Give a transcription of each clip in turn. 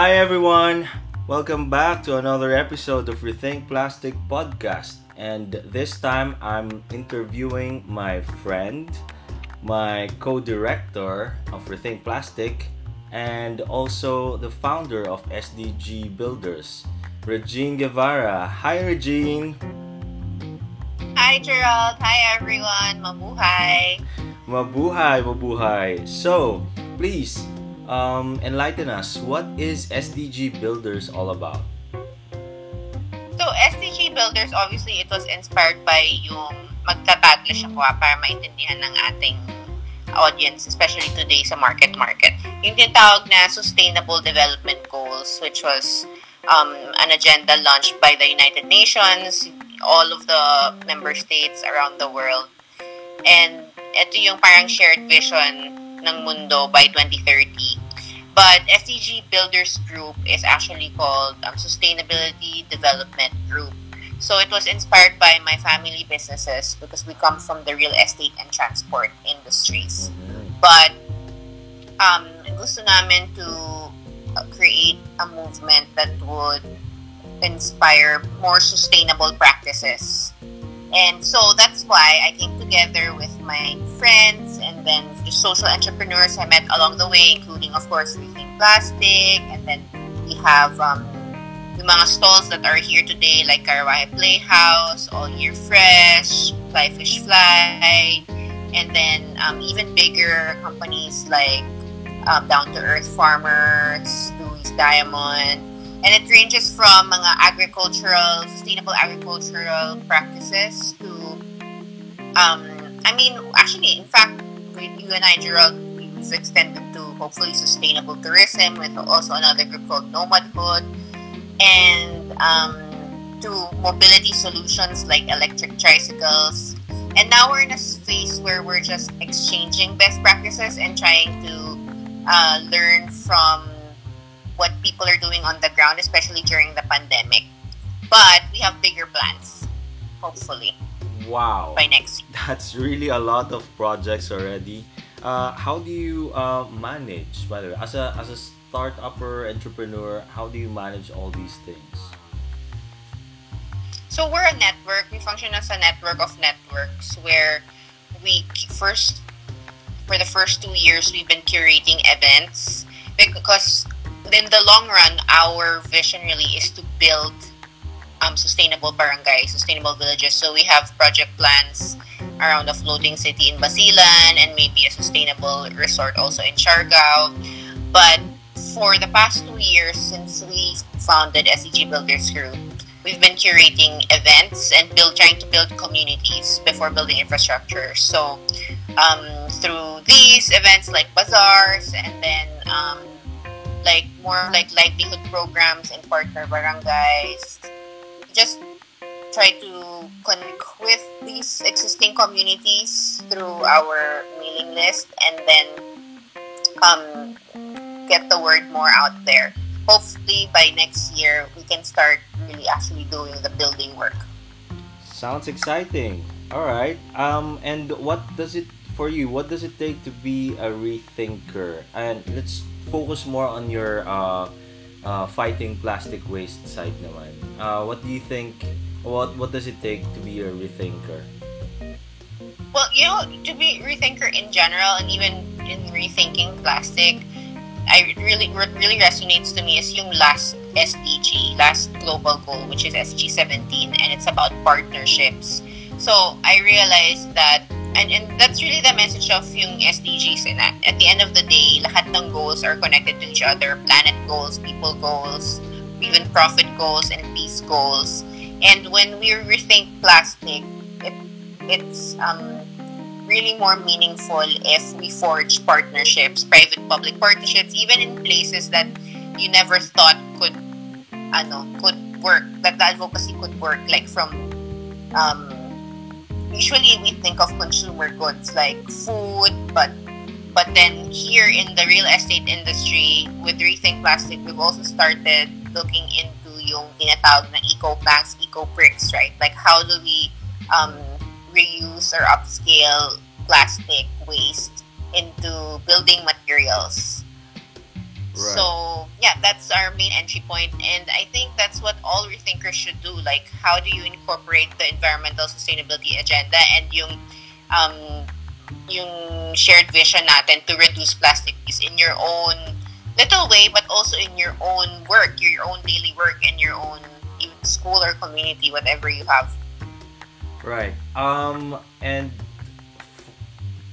Hi everyone! Welcome back to another episode of Rethink Plastic podcast. And this time I'm interviewing my friend, my co director of Rethink Plastic, and also the founder of SDG Builders, Regine Guevara. Hi, Regine! Hi, Gerald. Hi, everyone. Mabuhay. Mabuhay, mabuhay. So, please um, enlighten us. What is SDG Builders all about? So, SDG Builders, obviously, it was inspired by yung magtataglish ako ah, para maintindihan ng ating audience, especially today sa market market. Yung tinatawag na Sustainable Development Goals, which was um, an agenda launched by the United Nations, all of the member states around the world. And ito yung parang shared vision ng mundo by 2030. But SDG Builders Group is actually called um, Sustainability Development Group. So it was inspired by my family businesses because we come from the real estate and transport industries. Mm-hmm. But um, gusto namin to uh, create a movement that would inspire more sustainable practices. And so that's why I came together with my friends and then the social entrepreneurs I met along the way, including, of course, Rethink Plastic. And then we have um, the mga stalls that are here today, like Karawahe Playhouse, All Year Fresh, Fly Fish Fly, and then um, even bigger companies like um, Down to Earth Farmers, Louis Diamond, and it ranges from mga agricultural, sustainable agricultural practices to, um, I mean, actually, in fact, with you and I, Gerald, we've extended to hopefully sustainable tourism with also another group called Nomadhood, and um, to mobility solutions like electric tricycles. And now we're in a space where we're just exchanging best practices and trying to uh, learn from what people are doing on the ground, especially during the pandemic. But we have bigger plans, hopefully. Wow. By next. That's really a lot of projects already. Uh, how do you uh, manage, by the way, as a, as a startup or entrepreneur, how do you manage all these things? So we're a network. We function as a network of networks where we first, for the first two years, we've been curating events because in the long run, our vision really is to build um, sustainable barangay, sustainable villages. So we have project plans around a floating city in Basilan and maybe a sustainable resort also in Siargao. But for the past two years since we founded SDG Builders Group, we've been curating events and build trying to build communities before building infrastructure. So um, through these events like bazaars and then um, like more like livelihood programs in partner barangays. Just try to connect with these existing communities through our mailing list and then um, get the word more out there. Hopefully by next year we can start really actually doing the building work. Sounds exciting. All right. Um, and what does it for you? What does it take to be a rethinker? And let's focus more on your uh, uh, fighting plastic waste side naman. Uh, what do you think? What what does it take to be a rethinker? Well, you know, to be rethinker in general, and even in rethinking plastic, I really what really resonates to me is yung last SDG, last global goal, which is SDG17, and it's about partnerships. So I realized that and, and that's really the message of yung SDGs in that. At the end of the day, lahat ng goals are connected to each other. Planet goals, people goals, even profit goals and peace goals. And when we rethink plastic, it, it's um, really more meaningful if we forge partnerships, private-public partnerships, even in places that you never thought could, ano, could work, that the advocacy could work, like from um, usually we think of consumer goods like food, but but then here in the real estate industry with Rethink Plastic, we've also started looking into yung tinatawag na eco planks, eco bricks, right? Like how do we um, reuse or upscale plastic waste into building materials? Right. So yeah, that's our main entry point, and I think that's what all rethinkers should do. Like, how do you incorporate the environmental sustainability agenda and yung um, yung shared vision natin to reduce plastic in your own little way, but also in your own work, your own daily work, and your own school or community, whatever you have. Right. Um, and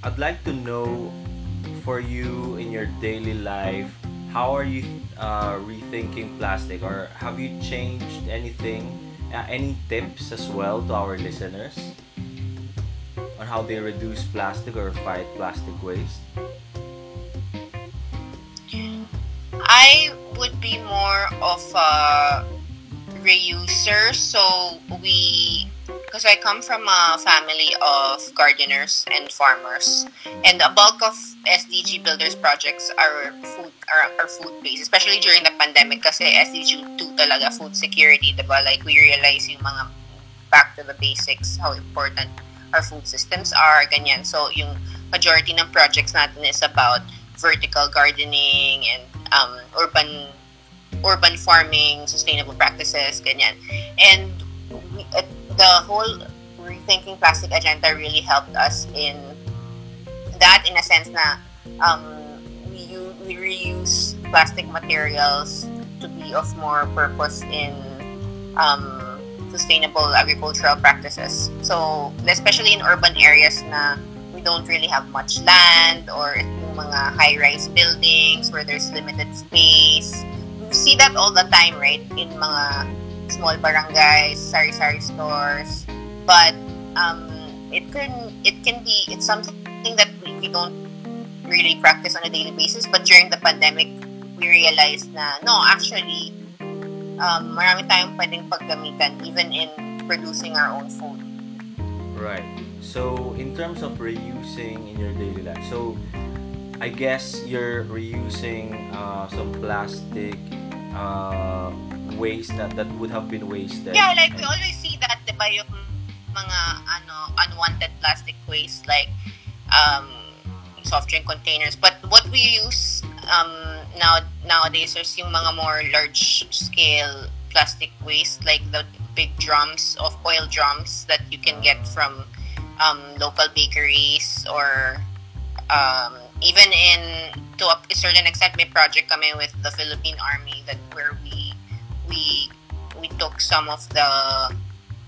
I'd like to know for you in your daily life how are you uh, rethinking plastic? Or have you changed anything uh, any tips as well to our listeners on how they reduce plastic or fight plastic waste? I would be more of a reuser. So we because I come from a family of gardeners and farmers, and a bulk of SDG Builders projects are food are, are food based, especially during the pandemic. Kasi SDG 2 talaga food security, diba? Like we realize yung mga back to the basics, how important our food systems are, ganyan. So yung majority ng projects natin is about vertical gardening and um, urban urban farming, sustainable practices, ganyan. And we, the whole rethinking plastic agenda really helped us in that in a sense na um, we, reuse plastic materials to be of more purpose in um, sustainable agricultural practices. So, especially in urban areas na we don't really have much land or mga high-rise buildings where there's limited space. We see that all the time, right? In mga small barangays, sari-sari stores. But um, it can it can be it's something that we, we don't really practice on a daily basis. But during the pandemic, we realized na no, actually, um, marami tayong pwedeng paggamitan even in producing our own food. Right. So in terms of reusing in your daily life, so I guess you're reusing uh, some plastic. Uh, waste that that would have been wasted. Yeah, like we always see that, di ba, yung mga ano unwanted plastic waste like um, soft drink containers. But what we use um, now nowadays is yung mga more large scale plastic waste like the big drums of oil drums that you can get from um, local bakeries or um, even in to a certain extent may project kami with the Philippine Army that where we we we took some of the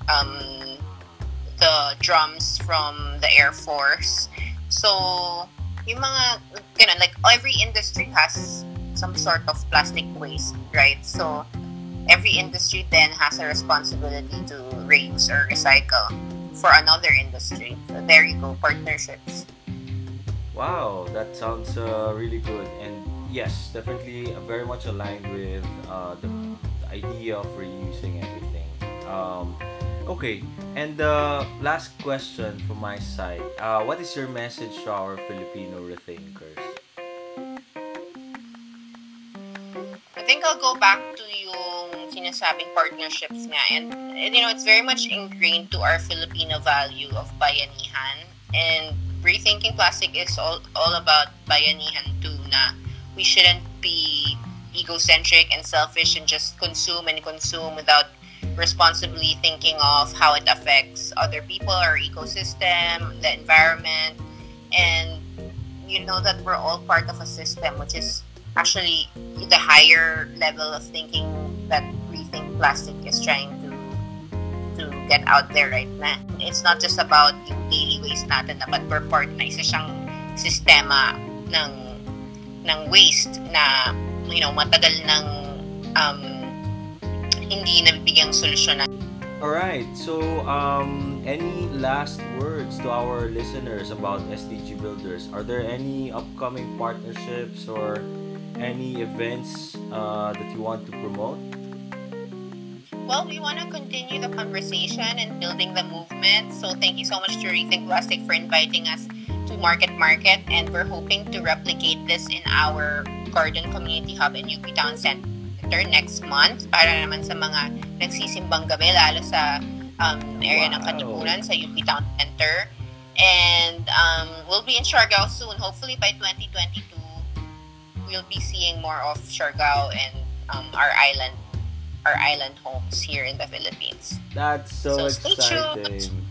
um, the drums from the Air Force. So, yung mga, ganun, like every industry has some sort of plastic waste, right? So, every industry then has a responsibility to reuse or recycle for another industry. So, there you go, partnerships. Wow, that sounds uh, really good. And yes, definitely very much aligned with uh, the idea of reusing everything. Um, okay, and the last question from my side. Uh, what is your message to our Filipino rethinkers? I think I'll go back to yung sinasabing partnerships nga. And, and, you know, it's very much ingrained to our Filipino value of bayanihan. And rethinking plastic is all, all about bayanihan too na we shouldn't be egocentric and selfish and just consume and consume without responsibly thinking of how it affects other people, our ecosystem, the environment, and you know that we're all part of a system, which is actually the higher level of thinking that rethink plastic is trying to to get out there right now. It's not just about yung daily waste natin, but we're part na isa siyang sistema ng ng waste na you know, matagal nang um, hindi solusyon. Alright, so um, any last words to our listeners about SDG Builders? Are there any upcoming partnerships or any events uh, that you want to promote? Well, we want to continue the conversation and building the movement. So thank you so much to Rethink Plastic for inviting us to Market Market, and we're hoping to replicate this in our Garden Community Hub in UP Town Center next month para naman sa mga nagsisimbang gabi lalo sa um, area wow. ng Katipunan sa UP Town Center. And um, we'll be in Siargao soon. Hopefully by 2022, we'll be seeing more of Siargao and um, our island our island homes here in the Philippines. That's so, So stay exciting. tuned.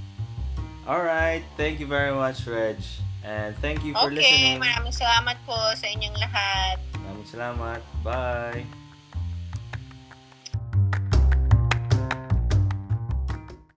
All right, thank you very much, Reg. And thank you for Okay, listening. maraming salamat po sa inyong lahat. Maraming salamat. Bye.